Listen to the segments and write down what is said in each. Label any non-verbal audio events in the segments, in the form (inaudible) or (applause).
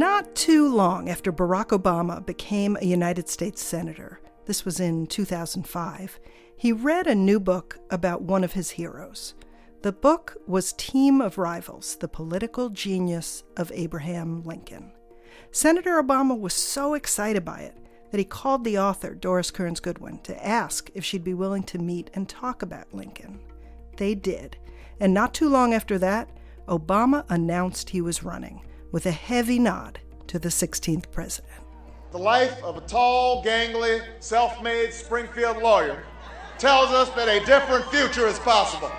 Not too long after Barack Obama became a United States Senator, this was in 2005, he read a new book about one of his heroes. The book was Team of Rivals The Political Genius of Abraham Lincoln. Senator Obama was so excited by it that he called the author, Doris Kearns Goodwin, to ask if she'd be willing to meet and talk about Lincoln. They did, and not too long after that, Obama announced he was running, with a heavy nod to the 16th president. The life of a tall, gangly, self made Springfield lawyer tells us that a different future is possible.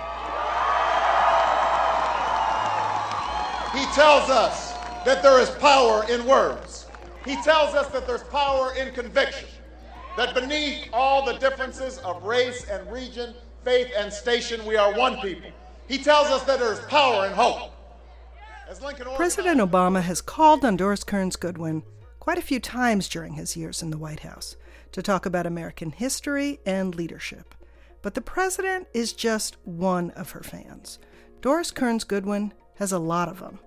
He tells us that there is power in words. He tells us that there's power in conviction. That beneath all the differences of race and region, faith and station, we are one people. He tells us that there is power in hope. President Obama has called on Doris Kearns Goodwin quite a few times during his years in the White House to talk about American history and leadership. But the president is just one of her fans. Doris Kearns Goodwin has a lot of them.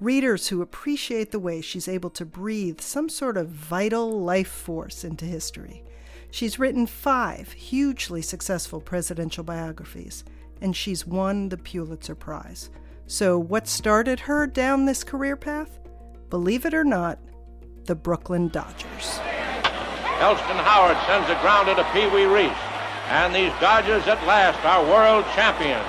Readers who appreciate the way she's able to breathe some sort of vital life force into history. She's written five hugely successful presidential biographies, and she's won the Pulitzer Prize. So, what started her down this career path? Believe it or not, the Brooklyn Dodgers. Elston Howard sends a grounder to Pee Wee Reese, and these Dodgers at last are world champions.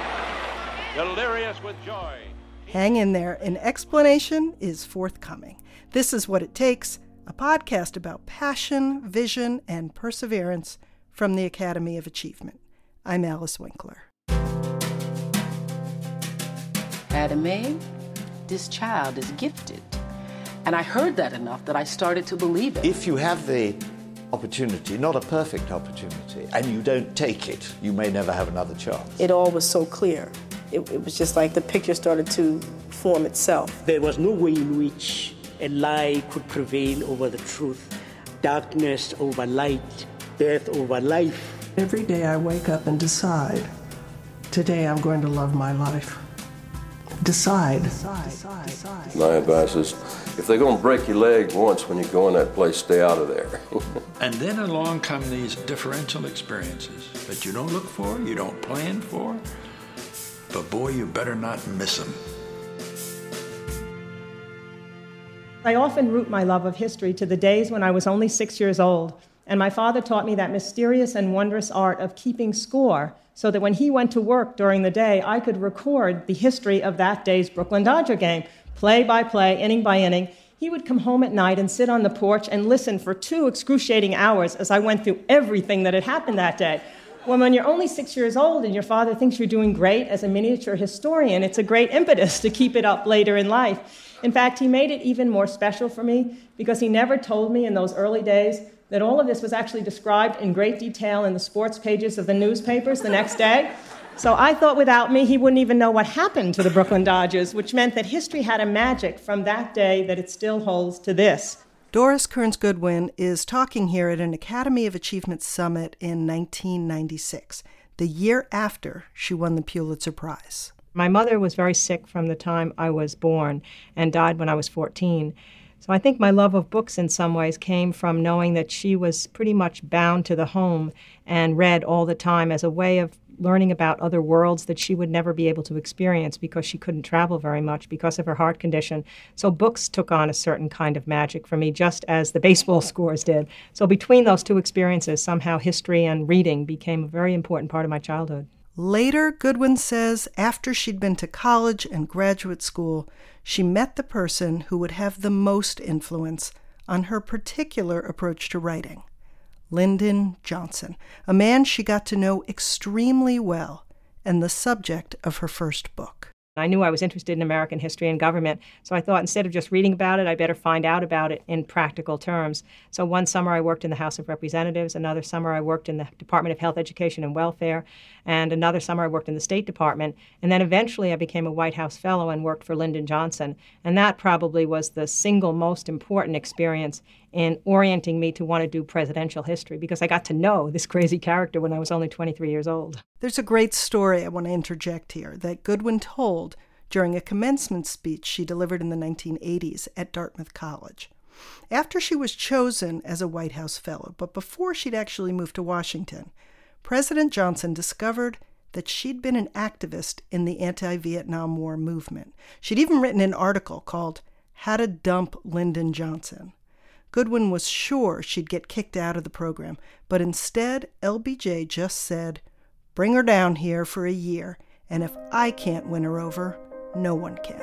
Delirious with joy. Hang in there, an explanation is forthcoming. This is what it takes a podcast about passion, vision, and perseverance from the Academy of Achievement. I'm Alice Winkler. Adame, this child is gifted. And I heard that enough that I started to believe it. If you have the opportunity, not a perfect opportunity, and you don't take it, you may never have another chance. It all was so clear. It, it was just like the picture started to form itself. There was no way in which a lie could prevail over the truth, darkness over light, death over life. Every day I wake up and decide, today I'm going to love my life. Decide. My advice is if they're going to break your leg once when you go in that place, stay out of there. (laughs) and then along come these differential experiences that you don't look for, you don't plan for, but boy, you better not miss them. I often root my love of history to the days when I was only six years old, and my father taught me that mysterious and wondrous art of keeping score so that when he went to work during the day, I could record the history of that day's Brooklyn Dodger game, play by play, inning by inning. He would come home at night and sit on the porch and listen for two excruciating hours as I went through everything that had happened that day. Well, when you're only six years old and your father thinks you're doing great as a miniature historian, it's a great impetus to keep it up later in life. In fact, he made it even more special for me because he never told me in those early days that all of this was actually described in great detail in the sports pages of the newspapers the next day. So I thought without me, he wouldn't even know what happened to the Brooklyn Dodgers, which meant that history had a magic from that day that it still holds to this. Doris Kearns Goodwin is talking here at an Academy of Achievement summit in 1996, the year after she won the Pulitzer Prize. My mother was very sick from the time I was born and died when I was 14. So I think my love of books in some ways came from knowing that she was pretty much bound to the home and read all the time as a way of learning about other worlds that she would never be able to experience because she couldn't travel very much because of her heart condition. So books took on a certain kind of magic for me, just as the baseball (laughs) scores did. So between those two experiences, somehow history and reading became a very important part of my childhood. Later, Goodwin says after she'd been to college and graduate school, she met the person who would have the most influence on her particular approach to writing Lyndon Johnson, a man she got to know extremely well and the subject of her first book. I knew I was interested in American history and government, so I thought instead of just reading about it, I better find out about it in practical terms. So one summer I worked in the House of Representatives, another summer I worked in the Department of Health, Education, and Welfare, and another summer I worked in the State Department. And then eventually I became a White House Fellow and worked for Lyndon Johnson. And that probably was the single most important experience in orienting me to want to do presidential history because I got to know this crazy character when I was only 23 years old. There's a great story I want to interject here that Goodwin told during a commencement speech she delivered in the 1980s at Dartmouth College. After she was chosen as a White House Fellow, but before she'd actually moved to Washington, President Johnson discovered that she'd been an activist in the anti Vietnam War movement. She'd even written an article called How to Dump Lyndon Johnson. Goodwin was sure she'd get kicked out of the program, but instead, LBJ just said, Bring her down here for a year, and if I can't win her over, no one can.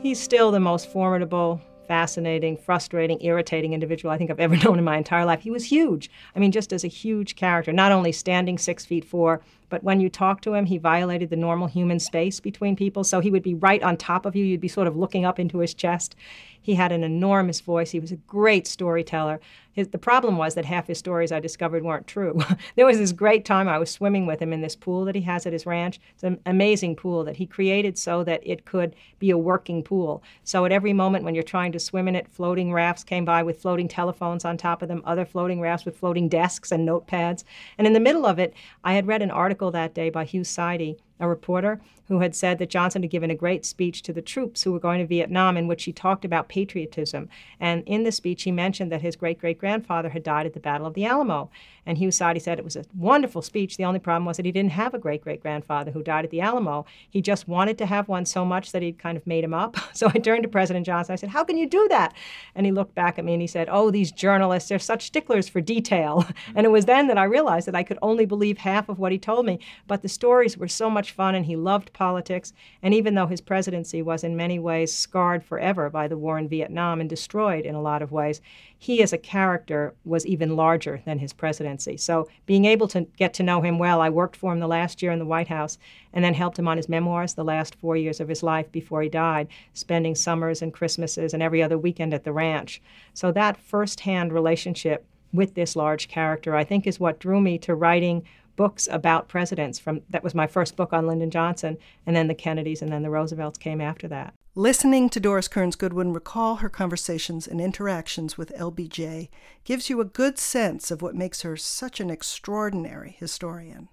He's still the most formidable fascinating, frustrating, irritating individual I think I've ever (laughs) known in my entire life. He was huge. I mean, just as a huge character, not only standing six feet four, but when you talk to him, he violated the normal human space between people. So he would be right on top of you. You'd be sort of looking up into his chest. He had an enormous voice. He was a great storyteller. His, the problem was that half his stories I discovered weren't true. (laughs) there was this great time I was swimming with him in this pool that he has at his ranch. It's an amazing pool that he created so that it could be a working pool. So at every moment when you're trying to swim in it, floating rafts came by with floating telephones on top of them, other floating rafts with floating desks and notepads. And in the middle of it, I had read an article that day by Hugh Sidey a reporter who had said that Johnson had given a great speech to the troops who were going to Vietnam in which he talked about patriotism. And in the speech, he mentioned that his great great grandfather had died at the Battle of the Alamo. And Hugh Sidey said it was a wonderful speech. The only problem was that he didn't have a great great grandfather who died at the Alamo. He just wanted to have one so much that he'd kind of made him up. (laughs) So I turned to President Johnson. I said, How can you do that? And he looked back at me and he said, Oh, these journalists, they're such sticklers for detail. (laughs) And it was then that I realized that I could only believe half of what he told me. But the stories were so much fun and he loved politics. And even though his presidency was in many ways scarred forever by the war in Vietnam and destroyed in a lot of ways, he as a character was even larger than his presidency. So being able to get to know him well, I worked for him the last year in the White House and then helped him on his memoirs the last four years of his life before he died, spending summers and Christmases and every other weekend at the ranch. So that firsthand relationship with this large character, I think, is what drew me to writing books about presidents from that was my first book on Lyndon Johnson and then the Kennedys and then the Roosevelts came after that. Listening to Doris Kearns Goodwin recall her conversations and interactions with LBJ gives you a good sense of what makes her such an extraordinary historian.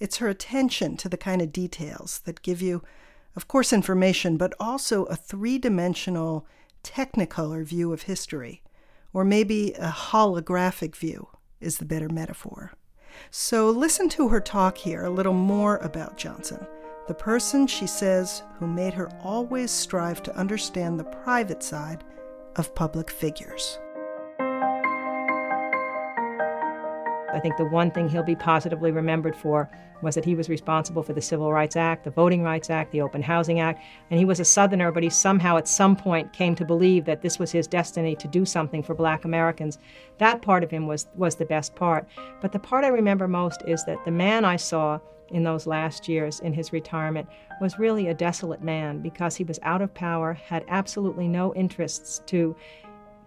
It's her attention to the kind of details that give you, of course, information, but also a three dimensional technicolor view of history, or maybe a holographic view is the better metaphor. So listen to her talk here a little more about Johnson, the person she says who made her always strive to understand the private side of public figures. I think the one thing he'll be positively remembered for was that he was responsible for the Civil Rights Act, the Voting Rights Act, the Open Housing Act, and he was a Southerner, but he somehow at some point came to believe that this was his destiny to do something for black Americans. That part of him was, was the best part. But the part I remember most is that the man I saw in those last years in his retirement was really a desolate man because he was out of power, had absolutely no interests to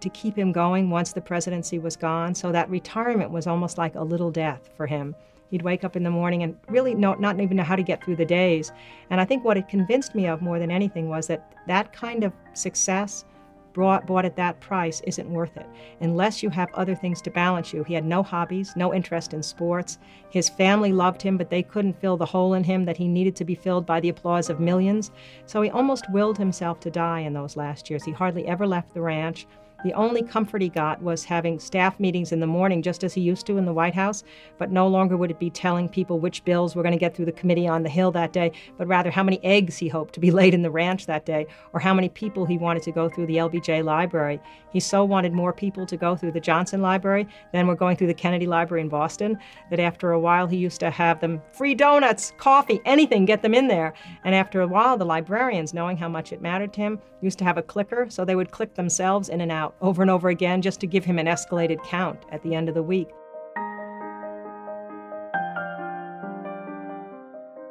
to keep him going once the presidency was gone. So that retirement was almost like a little death for him. He'd wake up in the morning and really not even know how to get through the days. And I think what it convinced me of more than anything was that that kind of success brought, bought at that price isn't worth it unless you have other things to balance you. He had no hobbies, no interest in sports. His family loved him, but they couldn't fill the hole in him that he needed to be filled by the applause of millions. So he almost willed himself to die in those last years. He hardly ever left the ranch. The only comfort he got was having staff meetings in the morning, just as he used to in the White House, but no longer would it be telling people which bills were going to get through the committee on the Hill that day, but rather how many eggs he hoped to be (laughs) laid in the ranch that day, or how many people he wanted to go through the LBJ library. He so wanted more people to go through the Johnson Library than were going through the Kennedy Library in Boston that after a while he used to have them free donuts, coffee, anything, get them in there. And after a while, the librarians, knowing how much it mattered to him, used to have a clicker, so they would click themselves in and out over and over again just to give him an escalated count at the end of the week.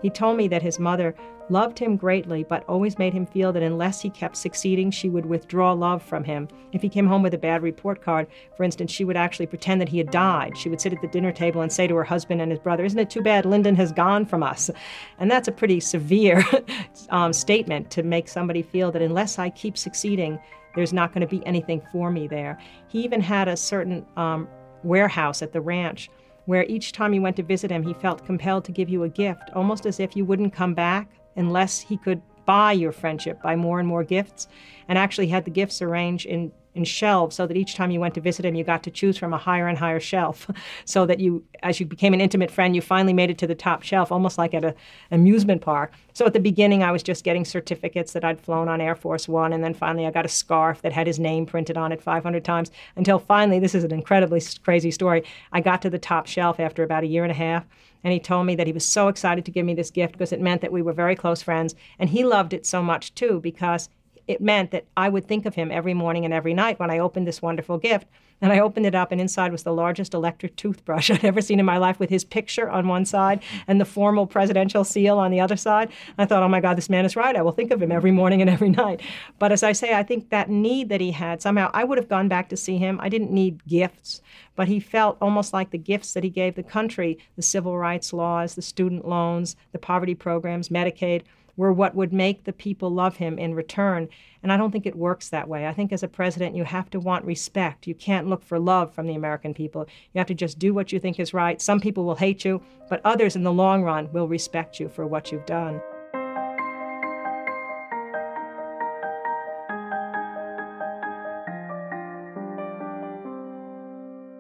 He told me that his mother loved him greatly, but always made him feel that unless he kept succeeding, she would withdraw love from him. If he came home with a bad report card, for instance, she would actually pretend that he had died. She would sit at the dinner table and say to her husband and his brother, Isn't it too bad Lyndon has gone from us? And that's a pretty severe (laughs) um, statement to make somebody feel that unless I keep succeeding, there's not going to be anything for me there. He even had a certain um, warehouse at the ranch, where each time you went to visit him, he felt compelled to give you a gift, almost as if you wouldn't come back unless he could buy your friendship by more and more gifts, and actually had the gifts arranged in in shelves so that each time you went to visit him, you got to choose from a higher and higher shelf. (laughs) so that you, as you became an intimate friend, you finally made it to the top shelf, almost like at an amusement park. So at the beginning, I was just getting certificates that I'd flown on Air Force One, and then finally I got a scarf that had his name printed on it 500 times until finally, this is an incredibly crazy story. I got to the top shelf after about a year and a half. And he told me that he was so excited to give me this gift because it meant that we were very close friends. And he loved it so much too because it meant that I would think of him every morning and every night when I opened this wonderful gift. And I opened it up, and inside was the largest electric toothbrush (laughs) I'd ever seen in my life with his picture on one side and the formal presidential seal on the other side. I thought, oh my God, this man is right. I will think of him every morning and every night. But as I say, I think that need that he had, somehow I would have gone back to see him. I didn't need gifts, but he felt almost like the gifts that he gave the country the civil rights laws, the student loans, the poverty programs, Medicaid were what would make the people love him in return. And I don't think it works that way. I think as a president, you have to want respect. You can't look for love from the American people. You have to just do what you think is right. Some people will hate you, but others in the long run will respect you for what you've done.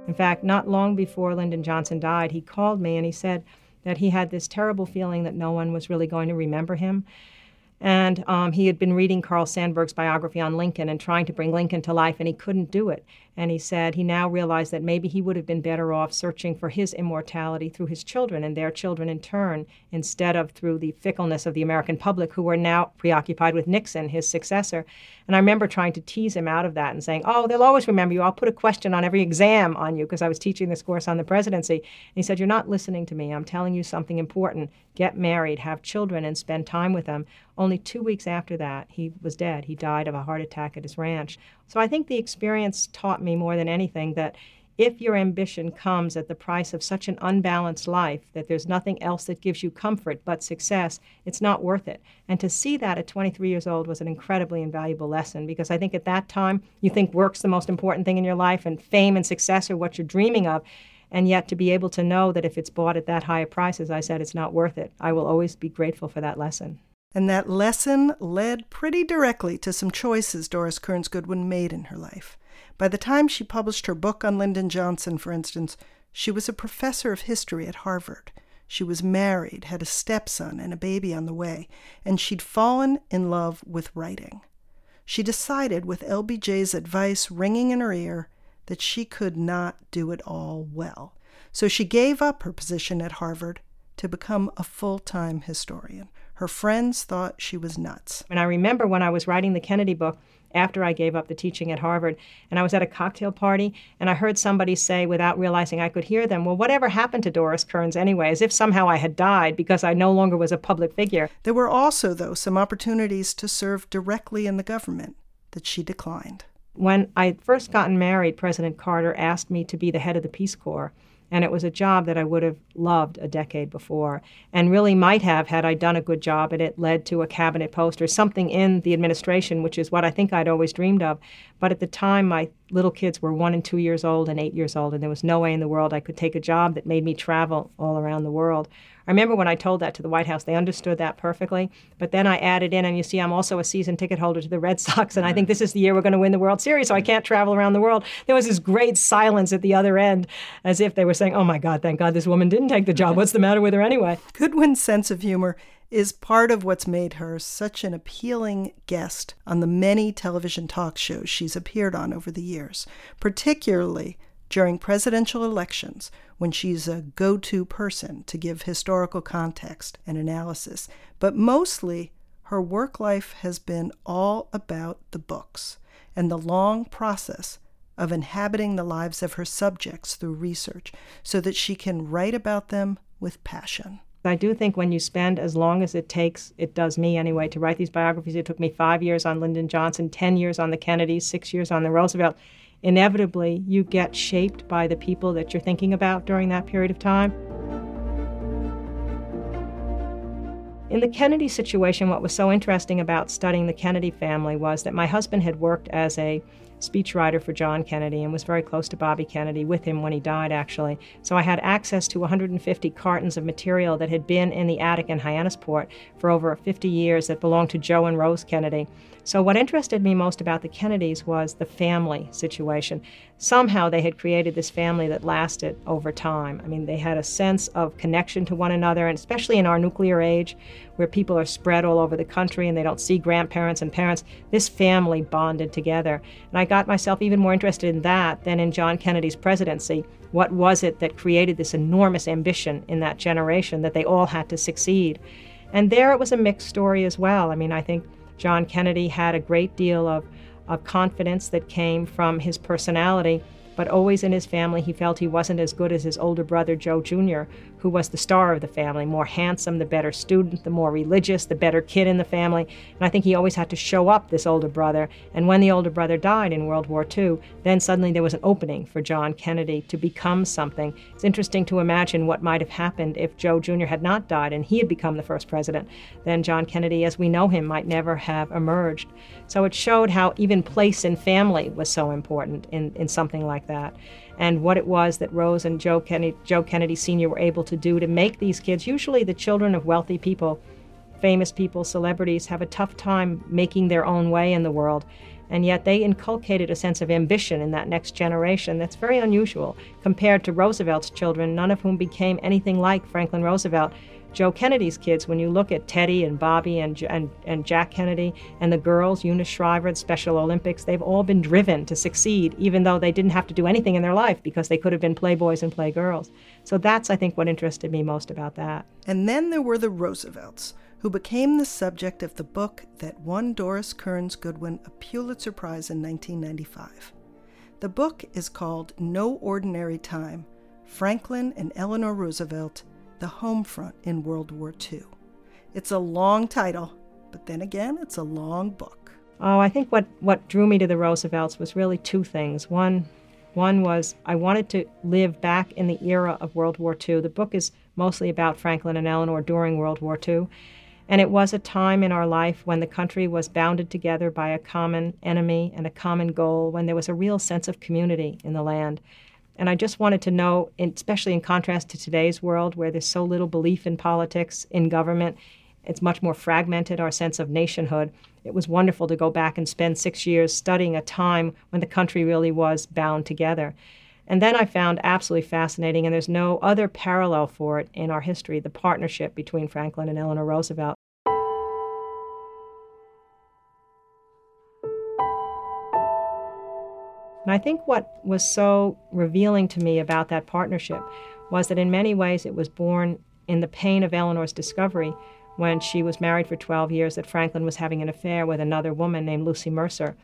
In fact, not long before Lyndon Johnson died, he called me and he said, that he had this terrible feeling that no one was really going to remember him. And um, he had been reading Carl Sandburg's biography on Lincoln and trying to bring Lincoln to life, and he couldn't do it. And he said he now realized that maybe he would have been better off searching for his immortality through his children and their children in turn, instead of through the fickleness of the American public who were now preoccupied with Nixon, his successor. And I remember trying to tease him out of that and saying, Oh, they'll always remember you. I'll put a question on every exam on you because I was teaching this course on the presidency. And he said, You're not listening to me. I'm telling you something important. Get married, have children, and spend time with them. Only two weeks after that, he was dead. He died of a heart attack at his ranch. So I think the experience taught me more than anything that if your ambition comes at the price of such an unbalanced life that there's nothing else that gives you comfort but success, it's not worth it. And to see that at 23 years old was an incredibly invaluable lesson because I think at that time you think work's the most important thing in your life and fame and success are what you're dreaming of. And yet to be able to know that if it's bought at that high a price, as I said, it's not worth it. I will always be grateful for that lesson. And that lesson led pretty directly to some choices Doris Kearns Goodwin made in her life. By the time she published her book on Lyndon Johnson, for instance, she was a professor of history at Harvard. She was married, had a stepson, and a baby on the way, and she'd fallen in love with writing. She decided, with LBJ's advice ringing in her ear, that she could not do it all well. So she gave up her position at Harvard to become a full time historian. Her friends thought she was nuts. And I remember when I was writing the Kennedy book, after I gave up the teaching at Harvard, and I was at a cocktail party, and I heard somebody say, without realizing I could hear them, Well, whatever happened to Doris Kearns anyway, as if somehow I had died because I no longer was a public figure. There were also, though, some opportunities to serve directly in the government that she declined. When I first gotten married, President Carter asked me to be the head of the Peace Corps. And it was a job that I would have loved a decade before and really might have had I done a good job and it led to a cabinet post or something in the administration, which is what I think I'd always dreamed of. But at the time, my little kids were one and two years old and eight years old, and there was no way in the world I could take a job that made me travel all around the world. I remember when I told that to the White House, they understood that perfectly. But then I added in, and you see, I'm also a season ticket holder to the Red Sox, and I think this is the year we're going to win the World Series, so I can't travel around the world. There was this great silence at the other end, as if they were saying, Oh my God, thank God this woman didn't take the job. What's the matter with her anyway? Goodwin's sense of humor is part of what's made her such an appealing guest on the many television talk shows she's appeared on over the years, particularly during presidential elections when she's a go to person to give historical context and analysis. But mostly, her work life has been all about the books and the long process of inhabiting the lives of her subjects through research so that she can write about them with passion. I do think when you spend as long as it takes, it does me anyway, to write these biographies. It took me five years on Lyndon Johnson, 10 years on the Kennedys, six years on the Roosevelt inevitably you get shaped by the people that you're thinking about during that period of time. In the Kennedy situation, what was so interesting about studying the Kennedy family was that my husband had worked as a speechwriter for John Kennedy and was very close to Bobby Kennedy with him when he died, actually. So I had access to 150 cartons of material that had been in the attic in Hyannisport for over 50 years that belonged to Joe and Rose Kennedy. So, what interested me most about the Kennedys was the family situation. Somehow they had created this family that lasted over time. I mean, they had a sense of connection to one another, and especially in our nuclear age, where people are spread all over the country and they don't see grandparents and parents, this family bonded together. And I got myself even more interested in that than in John Kennedy's presidency. What was it that created this enormous ambition in that generation that they all had to succeed? And there it was a mixed story as well. I mean, I think John Kennedy had a great deal of, of confidence that came from his personality but always in his family he felt he wasn't as good as his older brother Joe Jr., who was the star of the family, more handsome, the better student, the more religious, the better kid in the family. And I think he always had to show up, this older brother. And when the older brother died in World War II, then suddenly there was an opening for John Kennedy to become something. It's interesting to imagine what might have happened if Joe Jr. had not died and he had become the first president. Then John Kennedy, as we know him, might never have emerged. So it showed how even place in family was so important in, in something like that. And what it was that Rose and Joe Kennedy, Joe Kennedy Sr. were able to do to make these kids, usually the children of wealthy people, famous people, celebrities, have a tough time making their own way in the world. And yet they inculcated a sense of ambition in that next generation that's very unusual compared to Roosevelt's children, none of whom became anything like Franklin Roosevelt. Joe Kennedy's kids, when you look at Teddy and Bobby and, and, and Jack Kennedy and the girls, Eunice Shriver, at Special Olympics, they've all been driven to succeed, even though they didn't have to do anything in their life because they could have been playboys and playgirls. So that's, I think, what interested me most about that. And then there were the Roosevelts, who became the subject of the book that won Doris Kearns Goodwin a Pulitzer Prize in 1995. The book is called No Ordinary Time Franklin and Eleanor Roosevelt the home front in World War II. It's a long title, but then again, it's a long book. Oh, I think what, what drew me to the Roosevelts was really two things. One, one was I wanted to live back in the era of World War II. The book is mostly about Franklin and Eleanor during World War II. And it was a time in our life when the country was bounded together by a common enemy and a common goal, when there was a real sense of community in the land. And I just wanted to know, especially in contrast to today's world where there's so little belief in politics, in government, it's much more fragmented, our sense of nationhood. It was wonderful to go back and spend six years studying a time when the country really was bound together. And then I found absolutely fascinating, and there's no other parallel for it in our history the partnership between Franklin and Eleanor Roosevelt. And I think what was so revealing to me about that partnership was that in many ways it was born in the pain of Eleanor's discovery when she was married for 12 years that Franklin was having an affair with another woman named Lucy Mercer.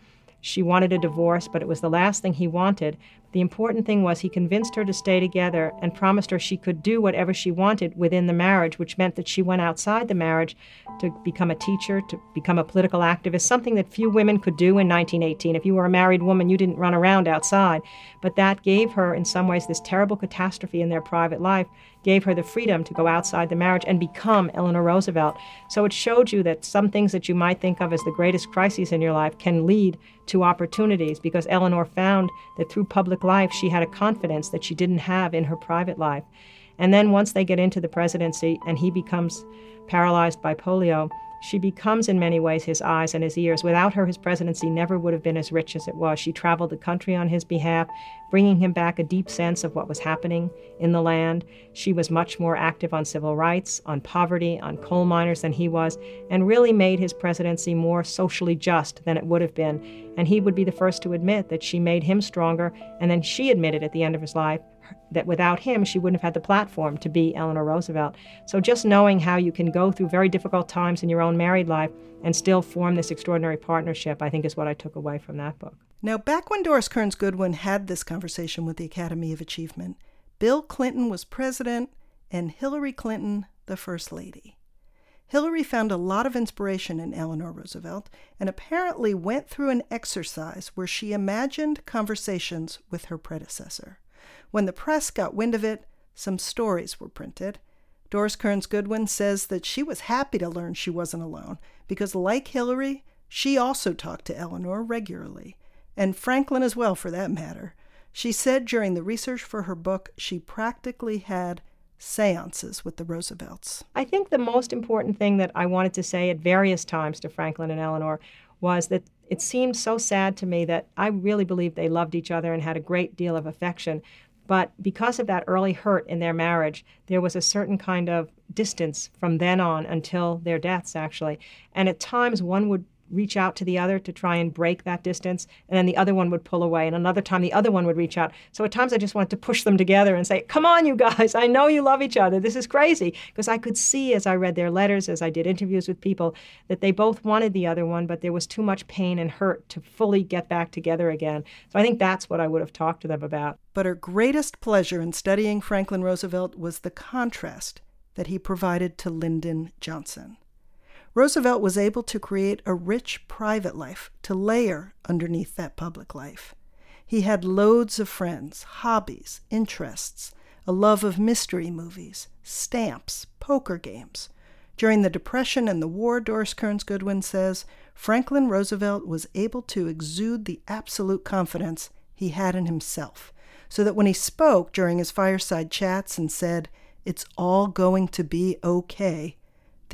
She wanted a divorce, but it was the last thing he wanted. The important thing was he convinced her to stay together and promised her she could do whatever she wanted within the marriage, which meant that she went outside the marriage to become a teacher, to become a political activist, something that few women could do in 1918. If you were a married woman, you didn't run around outside. But that gave her, in some ways, this terrible catastrophe in their private life gave her the freedom to go outside the marriage and become Eleanor Roosevelt. So it showed you that some things that you might think of as the greatest crises in your life can lead to opportunities because Eleanor found that through public life she had a confidence that she didn't have in her private life. And then once they get into the presidency and he becomes paralyzed by polio, she becomes, in many ways, his eyes and his ears. Without her, his presidency never would have been as rich as it was. She traveled the country on his behalf, bringing him back a deep sense of what was happening in the land. She was much more active on civil rights, on poverty, on coal miners than he was, and really made his presidency more socially just than it would have been. And he would be the first to admit that she made him stronger, and then she admitted at the end of his life that without him, she wouldn't have had the platform to be Eleanor Roosevelt. So just knowing how you can go through very difficult times in your own married life and still form this extraordinary partnership, I think is what I took away from that book. Now, back when Doris Kearns Goodwin had this conversation with the Academy of Achievement, Bill Clinton was president and Hillary Clinton the first lady. Hillary found a lot of inspiration in Eleanor Roosevelt and apparently went through an exercise where she imagined conversations with her predecessor. When the press got wind of it, some stories were printed. Doris Kearns Goodwin says that she was happy to learn she wasn't alone because, like Hillary, she also talked to Eleanor regularly. and Franklin as well for that matter. She said during the research for her book she practically had seances with the Roosevelts. I think the most important thing that I wanted to say at various times to Franklin and Eleanor was that it seemed so sad to me that I really believed they loved each other and had a great deal of affection. But because of that early hurt in their marriage, there was a certain kind of distance from then on until their deaths, actually. And at times, one would reach out to the other to try and break that distance, and then the other one would pull away, and another time the other one would reach out. So at times I just wanted to push them together and say, Come on, you guys, I know you love each other. This is crazy. Because I could see as I read their letters, as I did interviews with people, that they both wanted the other one, but there was too much pain and hurt to fully get back together again. So I think that's what I would have talked to them about. But her greatest pleasure in studying Franklin Roosevelt was the contrast that he provided to Lyndon Johnson. Roosevelt was able to create a rich private life to layer underneath that public life. He had loads of friends, hobbies, interests, a love of mystery movies, stamps, poker games. During the Depression and the war, Doris Kearns Goodwin says, Franklin Roosevelt was able to exude the absolute confidence he had in himself, so that when he spoke during his fireside chats and said, It's all going to be okay,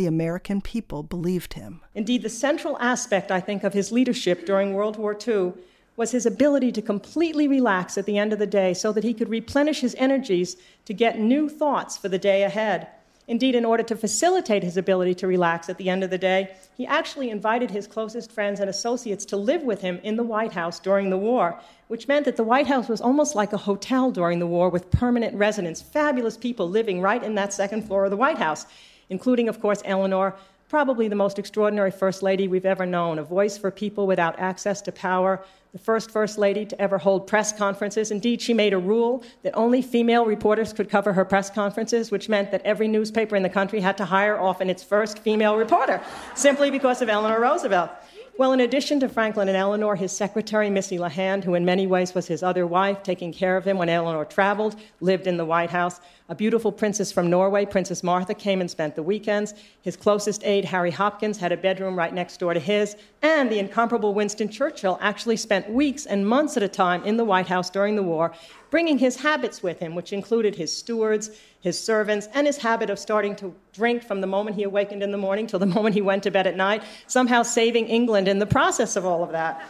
the American people believed him. Indeed, the central aspect, I think, of his leadership during World War II was his ability to completely relax at the end of the day so that he could replenish his energies to get new thoughts for the day ahead. Indeed, in order to facilitate his ability to relax at the end of the day, he actually invited his closest friends and associates to live with him in the White House during the war, which meant that the White House was almost like a hotel during the war with permanent residents, fabulous people living right in that second floor of the White House including, of course, Eleanor, probably the most extraordinary First Lady we've ever known, a voice for people without access to power, the first First Lady to ever hold press conferences. Indeed, she made a rule that only female reporters could cover her press conferences, which meant that every newspaper in the country had to hire often its first female reporter, simply because of Eleanor Roosevelt. Well, in addition to Franklin and Eleanor, his secretary, Missy LeHand, who in many ways was his other wife, taking care of him when Eleanor traveled, lived in the White House. A beautiful princess from Norway, Princess Martha, came and spent the weekends. His closest aide, Harry Hopkins, had a bedroom right next door to his. And the incomparable Winston Churchill actually spent weeks and months at a time in the White House during the war, bringing his habits with him, which included his stewards, his servants, and his habit of starting to drink from the moment he awakened in the morning till the (laughs) moment he went to bed at night, somehow saving England in the process of all of that.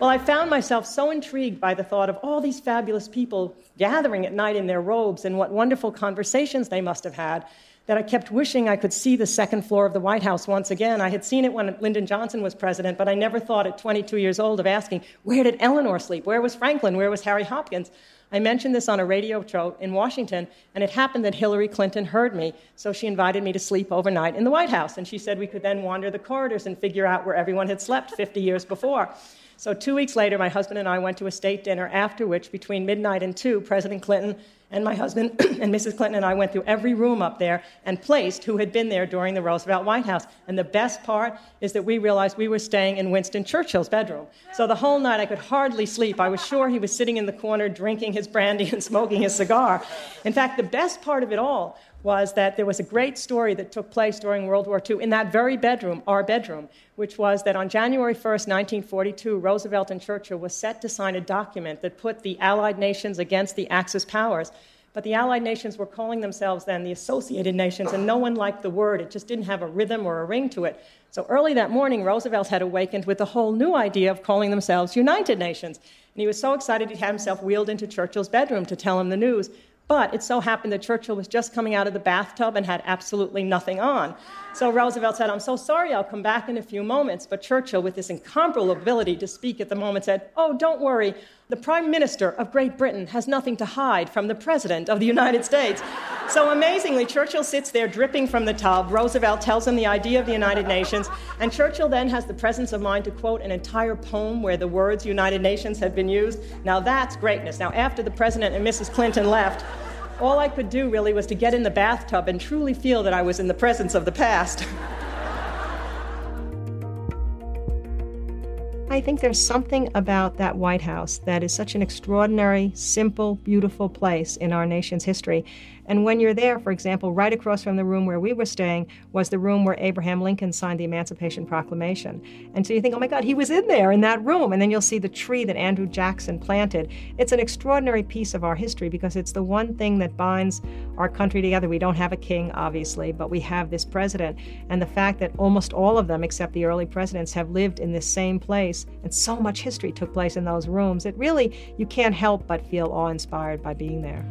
Well, I found myself so intrigued by the thought of all these fabulous people gathering at night in their robes and what wonderful conversations they must have had that I kept wishing I could see the second floor of the White House once again. I had seen it when Lyndon Johnson was president, but I never thought at 22 years old of asking, where did Eleanor sleep? Where was Franklin? Where was Harry Hopkins? I mentioned this on a radio show in Washington, and it happened that Hillary Clinton heard me, so she invited me to sleep overnight in the White House. And she said we could then wander the corridors and figure out where everyone had slept 50 years before. So, two weeks later, my husband and I went to a state dinner, after which, between midnight and two, President Clinton and my husband (clears throat) and Mrs. Clinton and I went through every room up there and placed who had been there during the Roosevelt White House. And the best part is that we realized we were staying in Winston Churchill's bedroom. So the whole night I could hardly sleep. I was sure he was sitting in the corner drinking his brandy and smoking his cigar. In fact, the best part of it all was that there was a great story that took place during World War II in that very bedroom, our bedroom, which was that on January 1st, 1942, Roosevelt and Churchill were set to sign a document that put the Allied nations against the Axis powers. But the Allied nations were calling themselves then the Associated Nations, and no one liked the word. It just didn't have a rhythm or a ring to it. So early that morning, Roosevelt had awakened with a whole new idea of calling themselves United Nations. And he was so excited he had himself wheeled into Churchill's bedroom to tell him the news. But it so happened that Churchill was just coming out of the bathtub and had absolutely nothing on. So Roosevelt said, I'm so sorry, I'll come back in a few moments. But Churchill, with this incomparable ability to speak at the moment, said, Oh, don't worry. The Prime Minister of Great Britain has nothing to hide from the President of the United States. So amazingly, Churchill sits there dripping from the tub. Roosevelt tells him the idea of the United Nations. And Churchill then has the presence of mind to quote an entire poem where the words United Nations have been used. Now that's greatness. Now, after the President and Mrs. Clinton left, all I could do really was to get in the bathtub and truly feel that I was in the presence of the past. (laughs) I think there's something about that White House that is such an extraordinary, simple, beautiful place in our nation's history. And when you're there, for example, right across from the room where we were staying was the room where Abraham Lincoln signed the Emancipation Proclamation. And so you think, oh my God, he was in there in that room. And then you'll see the tree that Andrew Jackson planted. It's an extraordinary piece of our history because it's the one thing that binds our country together. We don't have a king, obviously, but we have this president. And the fact that almost all of them, except the early presidents, have lived in this same place and so much history took place in those rooms, it really, you can't help but feel awe inspired by being there.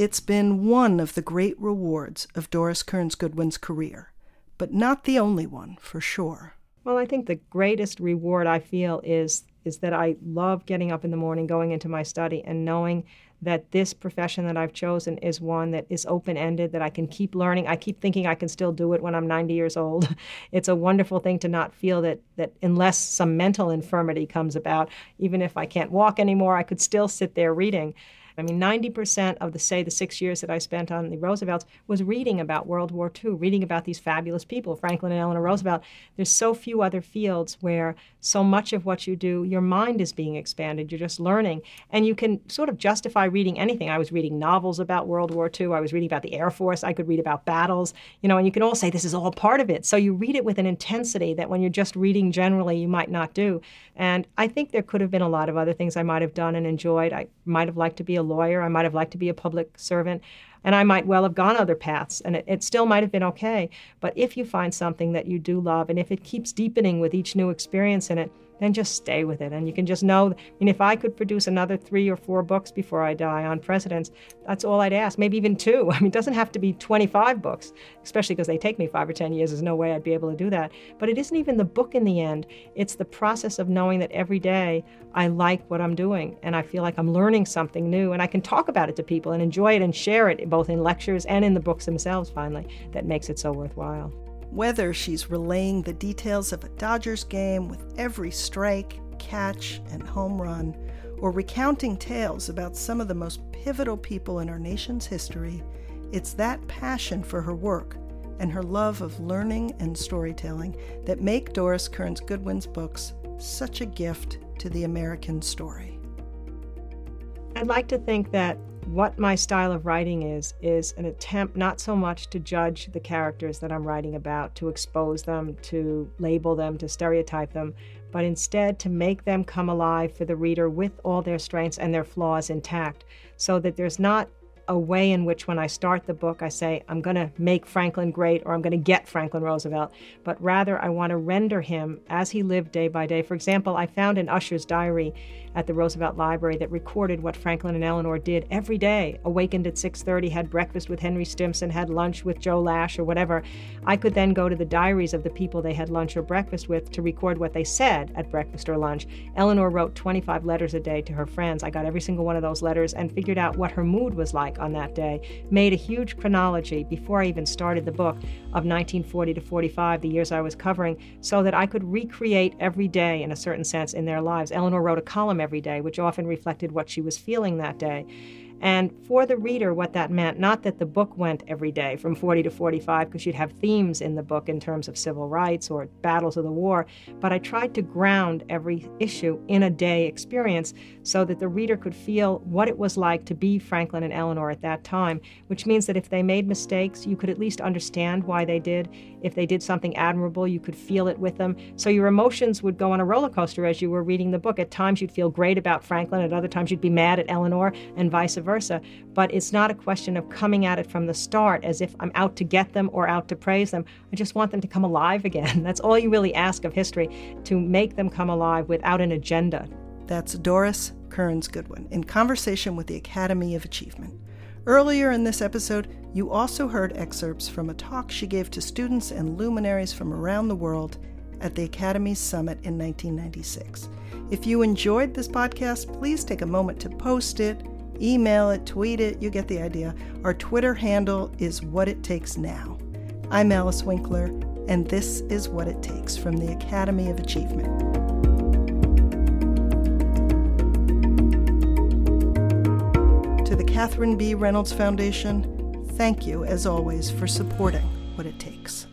It's been one of the great rewards of Doris Kearns Goodwin's career, but not the only one, for sure. Well, I think the greatest reward I feel is is that I love getting up in the morning, going into my study, and knowing that this profession that I've chosen is one that is open ended, that I can keep learning. I keep thinking I can still do it when I'm 90 years old. (laughs) It's a wonderful thing to not feel that, that unless some mental infirmity comes about, even if I can't walk anymore, I could still sit there reading. I mean, 90% of the, say, the six years that I spent on the Roosevelts was reading about World War II, reading about these fabulous people, Franklin and Eleanor Roosevelt. There's so few other fields where so much of what you do, your mind is being expanded. You're just learning. And you can sort of justify reading anything. I was reading novels about World War II. I was reading about the Air Force. I could read about battles, you know, and you can all say this is all part of it. So you read it with an intensity that when you're just reading generally, you might not do. And I think there could have been a lot of other things I might have done and enjoyed. I might have liked to be a lawyer. I might have liked to be a public servant. And I might well have gone other paths, and it, it, still might have been okay. But if you find something that you do love, and if it keeps deepening with each new experience in it, then just stay with it. And you can just know, I mean, if I could produce another three or four books before I die on presidents, that's all I'd ask, maybe even two. (laughs) I mean, it doesn't have to be 25 books, especially because they take me five or 10 years. There's no way I'd be able to do that. But it isn't even the book in the end, it's the process of knowing that every day I like what I'm doing and I feel like I'm learning something new and I can talk about it to people and enjoy it and share it both in lectures and in the books themselves, finally, that makes it so worthwhile. Whether she's relaying the details of a Dodgers game with every strike, catch, and home run, or recounting tales about some of the most pivotal people in our nation's history, it's that passion for her work and her love of learning and storytelling that make Doris Kearns Goodwin's books such a gift to the American story. I'd like to think that what my style of writing is is an attempt not so much to judge the characters that I'm writing about, to expose them, to label them, to stereotype them, but instead to make them come alive for the reader with all their strengths and their flaws intact, so that there's not a way in which when I start the book, I say, I'm going to make Franklin great or I'm going to get Franklin Roosevelt, but rather I want to render him as he lived day by day. For example, I found an Usher's diary at the Roosevelt Library that recorded what Franklin and Eleanor did every day. Awakened at 6:30, had breakfast with Henry Stimson, had lunch with Joe Lash or whatever. I could then go to the diaries of the people they had lunch or breakfast with to record what they said at breakfast or lunch. Eleanor wrote 25 letters a day to her friends. I got every single one of those letters and figured out what her mood was like on that day. Made a huge chronology before I even started the book of 1940 to 45, the years I was covering, so that I could recreate every day in a certain sense in their lives. Eleanor wrote a column every day, which often reflected what she was feeling that day. And for the reader, what that meant, not that the book went every day from 40 to 45, because you'd have themes in the book in terms of civil rights or battles of the war, but I tried to ground every issue in a day experience so that the reader could feel what it was like to be Franklin and Eleanor at that time, which means that if they made mistakes, you could at least understand why they did. If they did something admirable, you could feel it with them. So your emotions would go on a roller coaster as you were reading the book. At times you'd feel great about Franklin, at other times you'd be mad at Eleanor, and vice versa versa. But it's not a question of coming at it from the start as if I'm out to get them or out to praise them. I just want them to come alive again. (laughs) That's all you really ask of history, to make them come alive without an agenda. That's Doris Kearns Goodwin in conversation with the Academy of Achievement. Earlier in this episode, you also heard excerpts from a talk she gave to students and luminaries from around the world at the Academy's Summit in 1996. If you enjoyed this podcast, please take a moment to post it, Email it, tweet it, you get the idea. Our Twitter handle is What It Takes Now. I'm Alice Winkler, and this is What It Takes from the Academy of Achievement. To the Catherine B. Reynolds Foundation, thank you, as always, for supporting What It Takes.